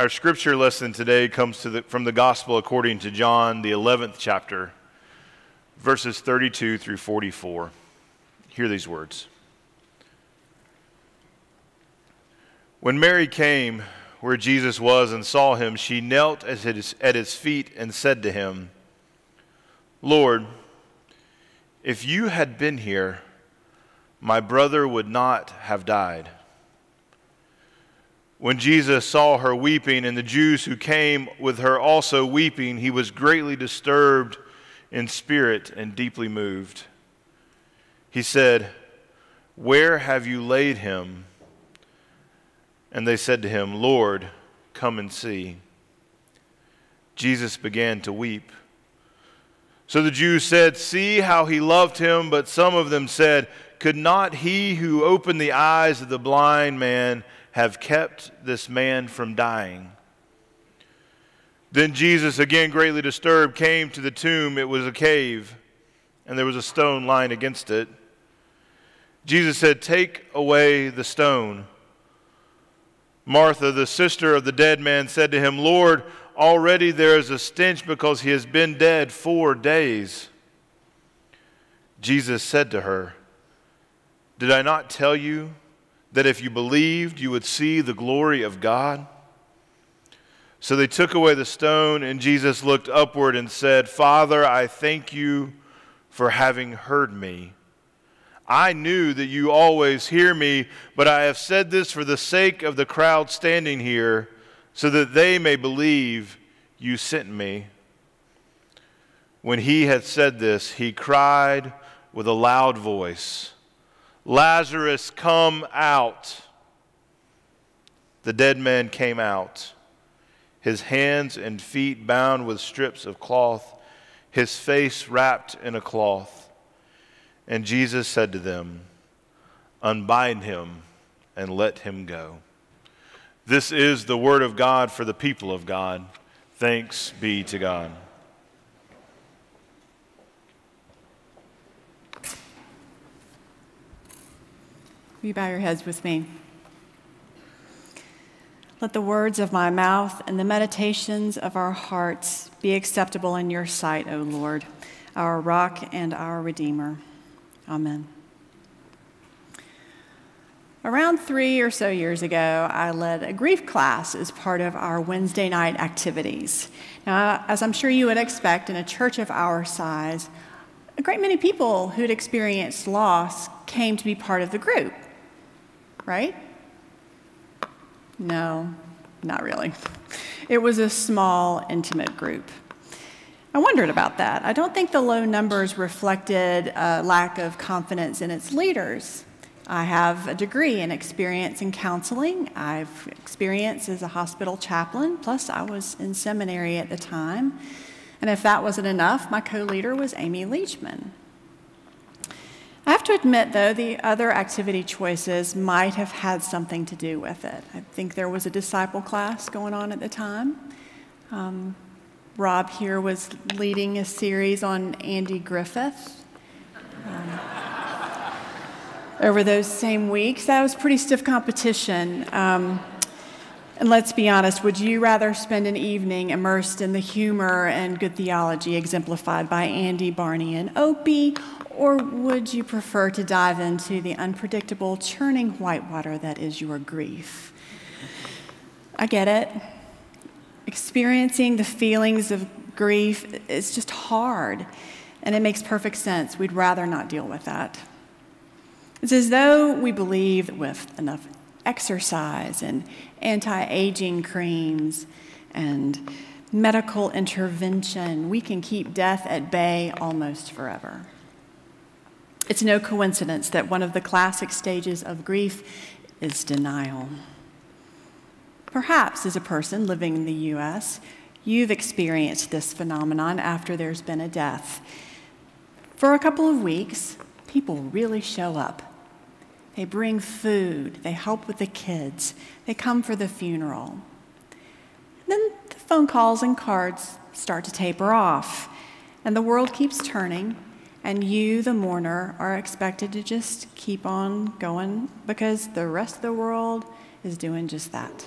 Our scripture lesson today comes the, from the Gospel according to John, the 11th chapter, verses 32 through 44. Hear these words. When Mary came where Jesus was and saw him, she knelt at his, at his feet and said to him, Lord, if you had been here, my brother would not have died. When Jesus saw her weeping, and the Jews who came with her also weeping, he was greatly disturbed in spirit and deeply moved. He said, Where have you laid him? And they said to him, Lord, come and see. Jesus began to weep. So the Jews said, See how he loved him. But some of them said, Could not he who opened the eyes of the blind man have kept this man from dying? Then Jesus, again greatly disturbed, came to the tomb. It was a cave, and there was a stone lying against it. Jesus said, Take away the stone. Martha, the sister of the dead man, said to him, Lord, Already there is a stench because he has been dead four days. Jesus said to her, Did I not tell you that if you believed, you would see the glory of God? So they took away the stone, and Jesus looked upward and said, Father, I thank you for having heard me. I knew that you always hear me, but I have said this for the sake of the crowd standing here so that they may believe you sent me. When he had said this, he cried with a loud voice, Lazarus, come out. The dead man came out, his hands and feet bound with strips of cloth, his face wrapped in a cloth. And Jesus said to them, Unbind him and let him go. This is the word of God for the people of God. Thanks be to God. Will you bow your heads with me? Let the words of my mouth and the meditations of our hearts be acceptable in your sight, O Lord, our rock and our Redeemer. Amen. Around three or so years ago, I led a grief class as part of our Wednesday night activities. Now, as I'm sure you would expect in a church of our size, a great many people who'd experienced loss came to be part of the group, right? No, not really. It was a small, intimate group. I wondered about that. I don't think the low numbers reflected a lack of confidence in its leaders. I have a degree in experience in counseling. I've experience as a hospital chaplain, plus I was in seminary at the time. And if that wasn't enough, my co-leader was Amy Leachman. I have to admit, though, the other activity choices might have had something to do with it. I think there was a disciple class going on at the time. Um, Rob here was leading a series on Andy Griffith. Um, over those same weeks. That was pretty stiff competition. Um, and let's be honest, would you rather spend an evening immersed in the humor and good theology exemplified by Andy, Barney, and Opie, or would you prefer to dive into the unpredictable, churning whitewater that is your grief? I get it. Experiencing the feelings of grief is just hard, and it makes perfect sense. We'd rather not deal with that. It's as though we believe with enough exercise and anti aging creams and medical intervention, we can keep death at bay almost forever. It's no coincidence that one of the classic stages of grief is denial. Perhaps, as a person living in the US, you've experienced this phenomenon after there's been a death. For a couple of weeks, people really show up they bring food. They help with the kids. They come for the funeral. And then the phone calls and cards start to taper off, and the world keeps turning, and you, the mourner, are expected to just keep on going because the rest of the world is doing just that.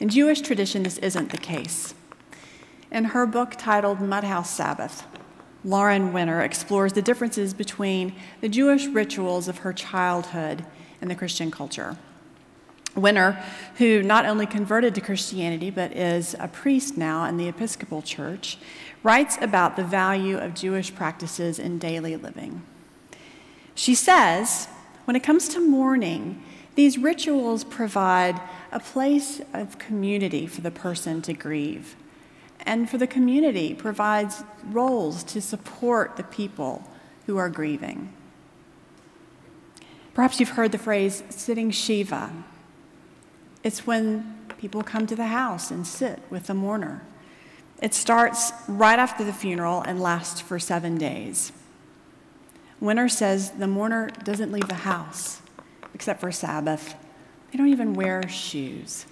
In Jewish tradition, this isn't the case. In her book titled Mudhouse Sabbath, Lauren Winner explores the differences between the Jewish rituals of her childhood and the Christian culture. Winner, who not only converted to Christianity but is a priest now in the Episcopal Church, writes about the value of Jewish practices in daily living. She says, when it comes to mourning, these rituals provide a place of community for the person to grieve and for the community provides roles to support the people who are grieving. Perhaps you've heard the phrase sitting Shiva. It's when people come to the house and sit with the mourner. It starts right after the funeral and lasts for seven days. Winner says the mourner doesn't leave the house except for Sabbath. They don't even wear shoes.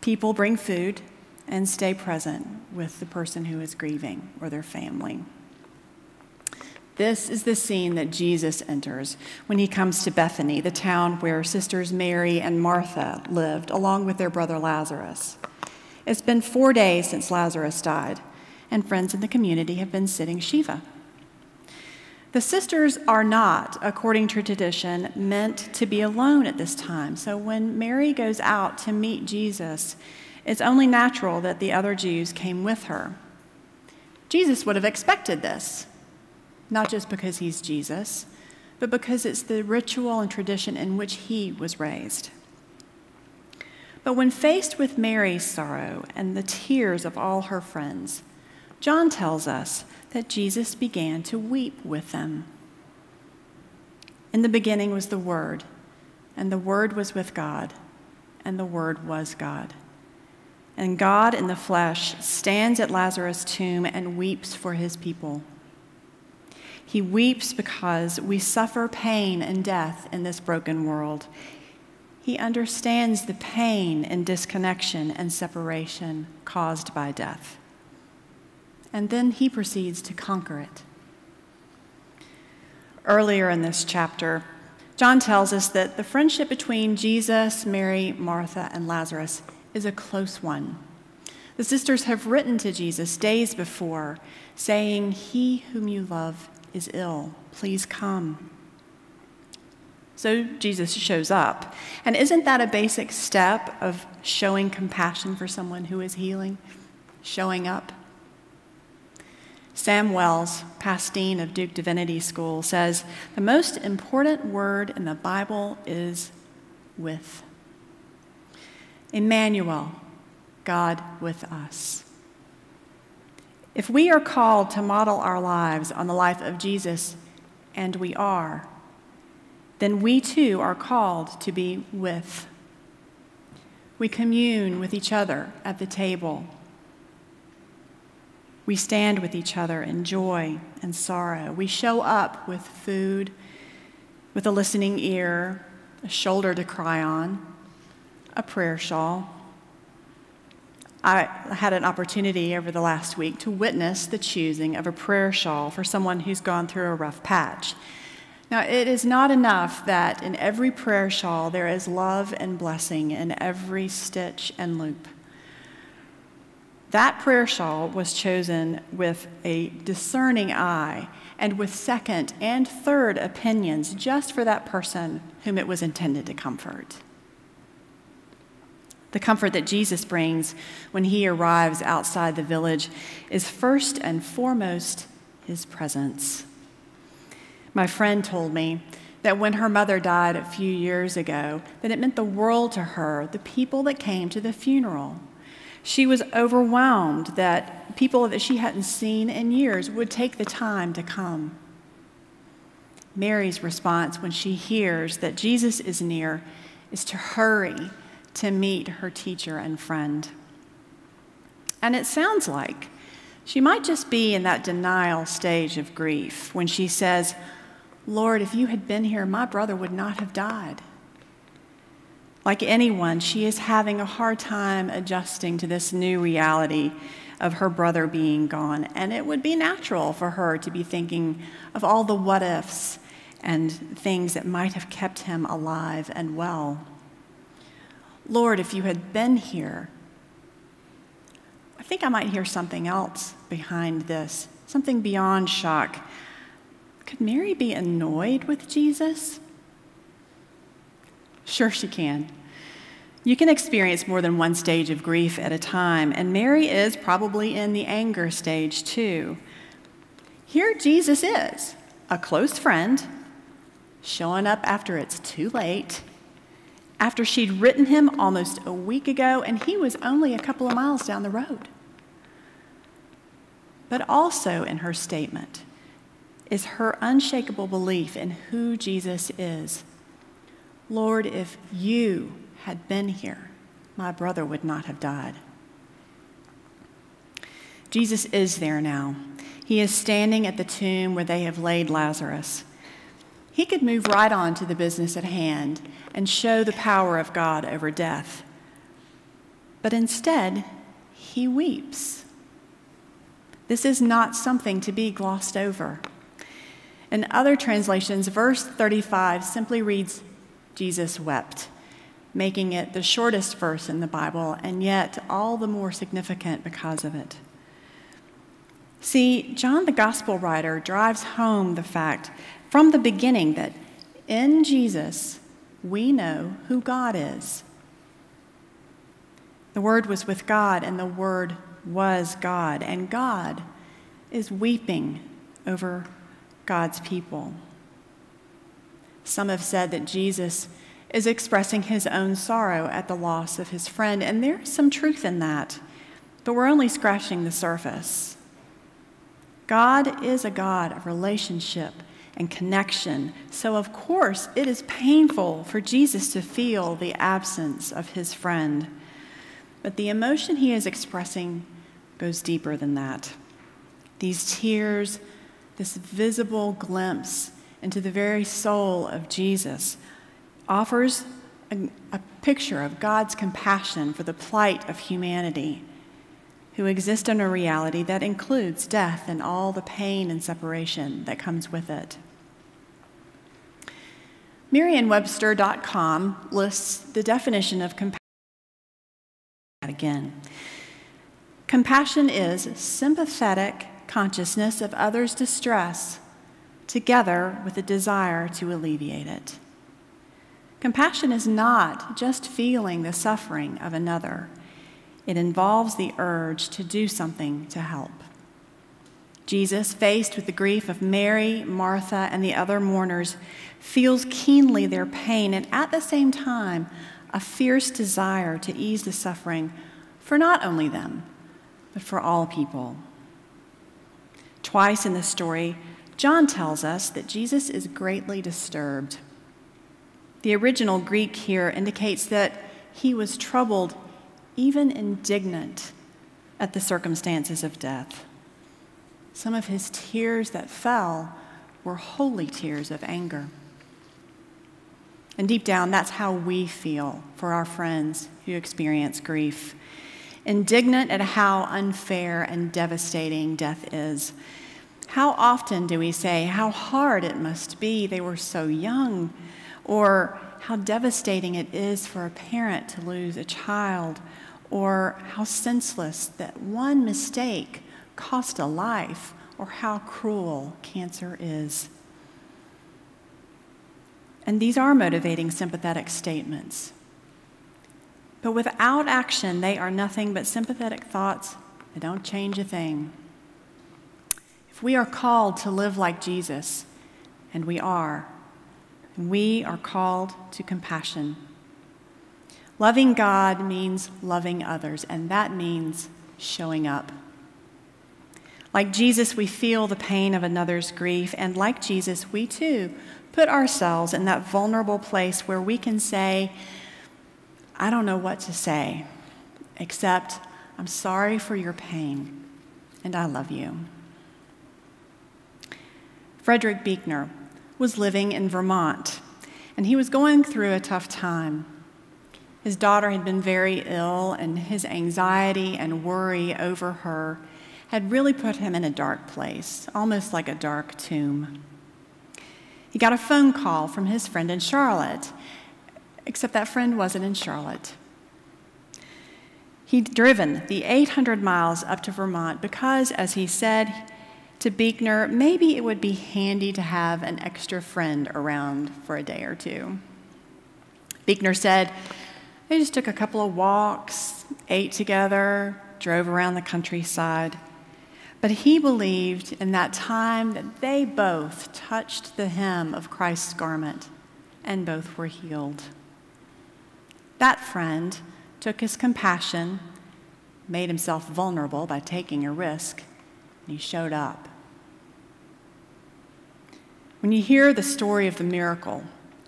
People bring food and stay present with the person who is grieving or their family. This is the scene that Jesus enters when he comes to Bethany, the town where sisters Mary and Martha lived, along with their brother Lazarus. It's been four days since Lazarus died, and friends in the community have been sitting Shiva. The sisters are not, according to tradition, meant to be alone at this time. So when Mary goes out to meet Jesus, it's only natural that the other Jews came with her. Jesus would have expected this, not just because he's Jesus, but because it's the ritual and tradition in which he was raised. But when faced with Mary's sorrow and the tears of all her friends, John tells us that Jesus began to weep with them. In the beginning was the Word, and the Word was with God, and the Word was God. And God in the flesh stands at Lazarus' tomb and weeps for his people. He weeps because we suffer pain and death in this broken world. He understands the pain and disconnection and separation caused by death. And then he proceeds to conquer it. Earlier in this chapter, John tells us that the friendship between Jesus, Mary, Martha, and Lazarus is a close one. The sisters have written to Jesus days before, saying, He whom you love is ill. Please come. So Jesus shows up. And isn't that a basic step of showing compassion for someone who is healing? Showing up? Sam Wells, past dean of Duke Divinity School, says the most important word in the Bible is with. Emmanuel, God with us. If we are called to model our lives on the life of Jesus, and we are, then we too are called to be with. We commune with each other at the table. We stand with each other in joy and sorrow. We show up with food, with a listening ear, a shoulder to cry on, a prayer shawl. I had an opportunity over the last week to witness the choosing of a prayer shawl for someone who's gone through a rough patch. Now, it is not enough that in every prayer shawl there is love and blessing in every stitch and loop. That prayer shawl was chosen with a discerning eye and with second and third opinions just for that person whom it was intended to comfort the comfort that Jesus brings when he arrives outside the village is first and foremost his presence. My friend told me that when her mother died a few years ago, that it meant the world to her, the people that came to the funeral. She was overwhelmed that people that she hadn't seen in years would take the time to come. Mary's response when she hears that Jesus is near is to hurry to meet her teacher and friend. And it sounds like she might just be in that denial stage of grief when she says, Lord, if you had been here, my brother would not have died. Like anyone, she is having a hard time adjusting to this new reality of her brother being gone. And it would be natural for her to be thinking of all the what ifs and things that might have kept him alive and well. Lord, if you had been here. I think I might hear something else behind this, something beyond shock. Could Mary be annoyed with Jesus? Sure, she can. You can experience more than one stage of grief at a time, and Mary is probably in the anger stage too. Here Jesus is, a close friend, showing up after it's too late, after she'd written him almost a week ago, and he was only a couple of miles down the road. But also in her statement is her unshakable belief in who Jesus is. Lord, if you had been here, my brother would not have died. Jesus is there now. He is standing at the tomb where they have laid Lazarus. He could move right on to the business at hand and show the power of God over death. But instead, he weeps. This is not something to be glossed over. In other translations, verse 35 simply reads, Jesus wept making it the shortest verse in the Bible, and yet all the more significant because of it. See, John the Gospel writer drives home the fact from the beginning that in Jesus we know who God is. The Word was with God, and the Word was God, and God is weeping over God's people. Some have said that Jesus is expressing his own sorrow at the loss of his friend, and there's some truth in that, but we're only scratching the surface. God is a God of relationship and connection, so of course it is painful for Jesus to feel the absence of his friend. But the emotion he is expressing goes deeper than that. These tears, this visible glimpse into the very soul of Jesus, offers a, a picture of God's compassion for the plight of humanity who exist in a reality that includes death and all the pain and separation that comes with it. Merriam-Webster.com lists the definition of compassion again. Compassion is sympathetic consciousness of others' distress together with a desire to alleviate it. Compassion is not just feeling the suffering of another, it involves the urge to do something to help. Jesus, faced with the grief of Mary, Martha, and the other mourners, feels keenly their pain and at the same time a fierce desire to ease the suffering for not only them, but for all people. Twice in the story, John tells us that Jesus is greatly disturbed. The original Greek here indicates that he was troubled, even indignant, at the circumstances of death. Some of his tears that fell were holy tears of anger. And deep down, that's how we feel for our friends who experience grief. Indignant at how unfair and devastating death is. How often do we say, How hard it must be? They were so young or how devastating it is for a parent to lose a child, or how senseless that one mistake cost a life, or how cruel cancer is. And these are motivating, sympathetic statements. But without action, they are nothing but sympathetic thoughts that don't change a thing. If we are called to live like Jesus, and we are, we are called to compassion. Loving God means loving others, and that means showing up. Like Jesus, we feel the pain of another's grief, and like Jesus, we too put ourselves in that vulnerable place where we can say, I don't know what to say, except I'm sorry for your pain, and I love you. Frederick Buechner was living in Vermont, and he was going through a tough time. His daughter had been very ill, and his anxiety and worry over her had really put him in a dark place, almost like a dark tomb. He got a phone call from his friend in Charlotte, except that friend wasn't in Charlotte. He'd driven the 800 miles up to Vermont because, as he said to Buechner, maybe it would be handy to have an extra friend around for a day or two. Buechner said they just took a couple of walks, ate together, drove around the countryside. But he believed in that time that they both touched the hem of Christ's garment and both were healed. That friend took his compassion, made himself vulnerable by taking a risk, and he showed up. When you hear the story of the miracle,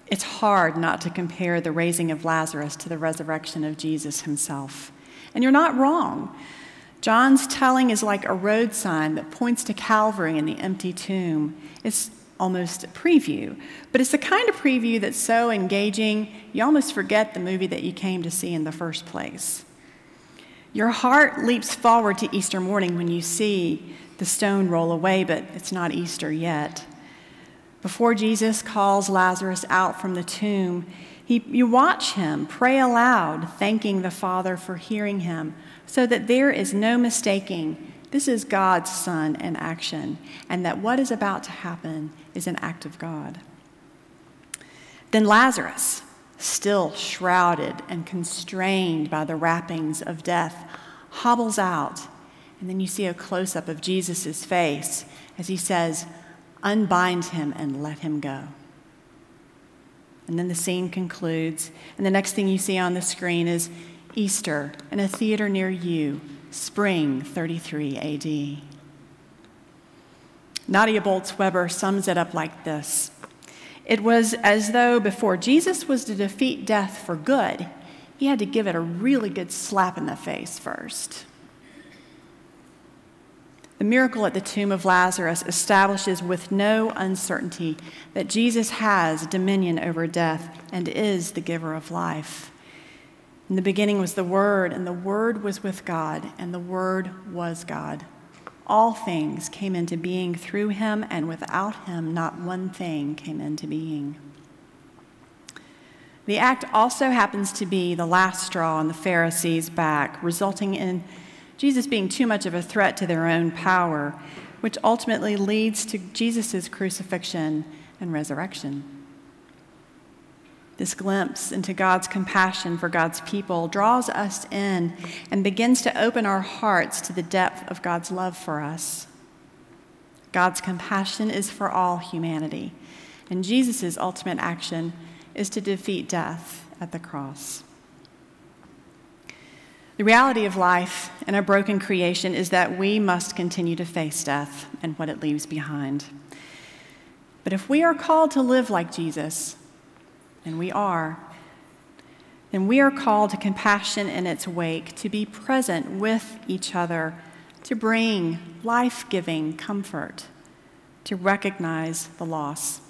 it's hard not to compare the raising of Lazarus to the resurrection of Jesus himself. And you're not wrong. John's telling is like a road sign that points to Calvary and the empty tomb. It's almost a preview, but it's the kind of preview that's so engaging, you almost forget the movie that you came to see in the first place. Your heart leaps forward to Easter morning when you see the stone roll away, but it's not Easter yet. Before Jesus calls Lazarus out from the tomb, he, you watch him pray aloud, thanking the Father for hearing him, so that there is no mistaking this is God's Son in action, and that what is about to happen is an act of God. Then Lazarus, still shrouded and constrained by the wrappings of death, hobbles out. And then you see a close up of Jesus' face as he says, Unbind him and let him go. And then the scene concludes, and the next thing you see on the screen is Easter in a theater near you, spring 33 AD. Nadia Bolz Weber sums it up like this It was as though before Jesus was to defeat death for good, he had to give it a really good slap in the face first. The miracle at the tomb of Lazarus establishes with no uncertainty that Jesus has dominion over death and is the giver of life. In the beginning was the Word, and the Word was with God, and the Word was God. All things came into being through him, and without him, not one thing came into being. The act also happens to be the last straw on the Pharisees' back, resulting in Jesus being too much of a threat to their own power, which ultimately leads to Jesus' crucifixion and resurrection. This glimpse into God's compassion for God's people draws us in and begins to open our hearts to the depth of God's love for us. God's compassion is for all humanity, and Jesus' ultimate action is to defeat death at the cross. The reality of life in a broken creation is that we must continue to face death and what it leaves behind. But if we are called to live like Jesus, and we are, then we are called to compassion in its wake, to be present with each other, to bring life giving comfort, to recognize the loss.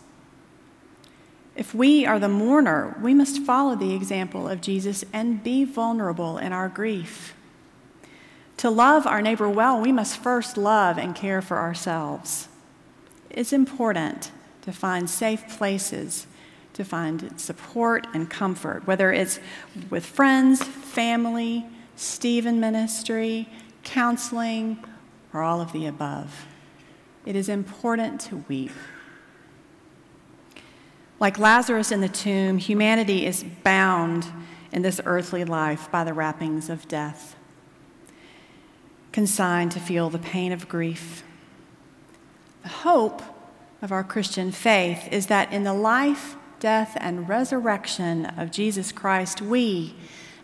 If we are the mourner, we must follow the example of Jesus and be vulnerable in our grief. To love our neighbor well, we must first love and care for ourselves. It's important to find safe places to find support and comfort, whether it's with friends, family, Stephen ministry, counseling, or all of the above. It is important to weep. Like Lazarus in the tomb, humanity is bound in this earthly life by the wrappings of death, consigned to feel the pain of grief. The hope of our Christian faith is that in the life death, and resurrection of Jesus Christ, we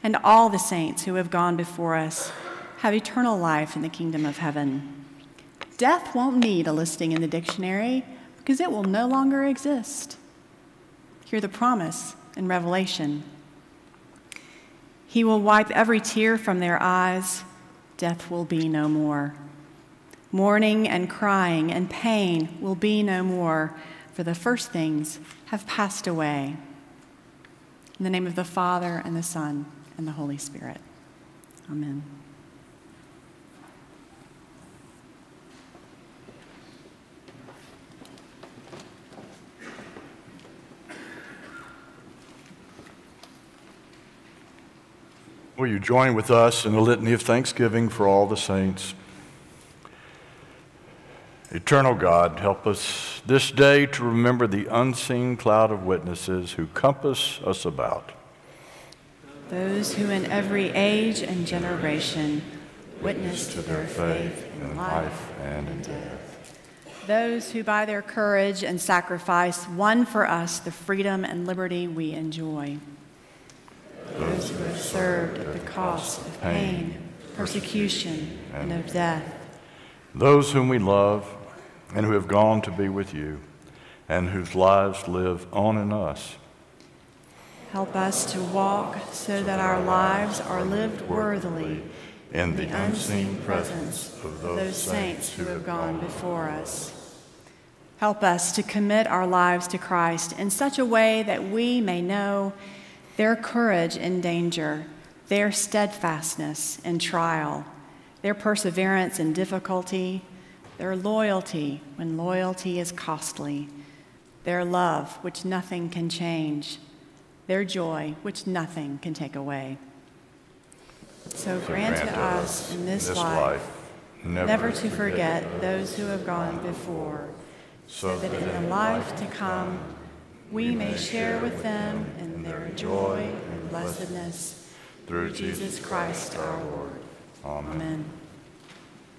and all the saints who have gone before us have eternal life in the kingdom of heaven. Death won't need a listing in the dictionary because it will no longer exist. Hear the promise in Revelation He will wipe every tear from their eyes, death will be no more. Mourning and crying and pain will be no more for the first things have passed away. In the name of the Father, and the Son, and the Holy Spirit. Amen. Will you join with us in a litany of thanksgiving for all the saints? Eternal God, help us this day to remember the unseen cloud of witnesses who compass us about. Those who in every age and generation witness to their faith in life and in death. Those who by their courage and sacrifice won for us the freedom and liberty we enjoy. Those who have served at the cost of pain, persecution, and of death. Those whom we love and who have gone to be with you, and whose lives live on in us. Help us to walk so that our lives are lived worthily in the unseen presence of those saints who have gone before us. Help us to commit our lives to Christ in such a way that we may know their courage in danger, their steadfastness in trial, their perseverance in difficulty, their loyalty when loyalty is costly, their love which nothing can change, their joy which nothing can take away. So, so grant, grant, to us in this, this life, life never, never, to forget, forget those who have gone before, so that in the life to come we may share with them in their joy and blessedness through Jesus Christ our Lord. Amen. Amen.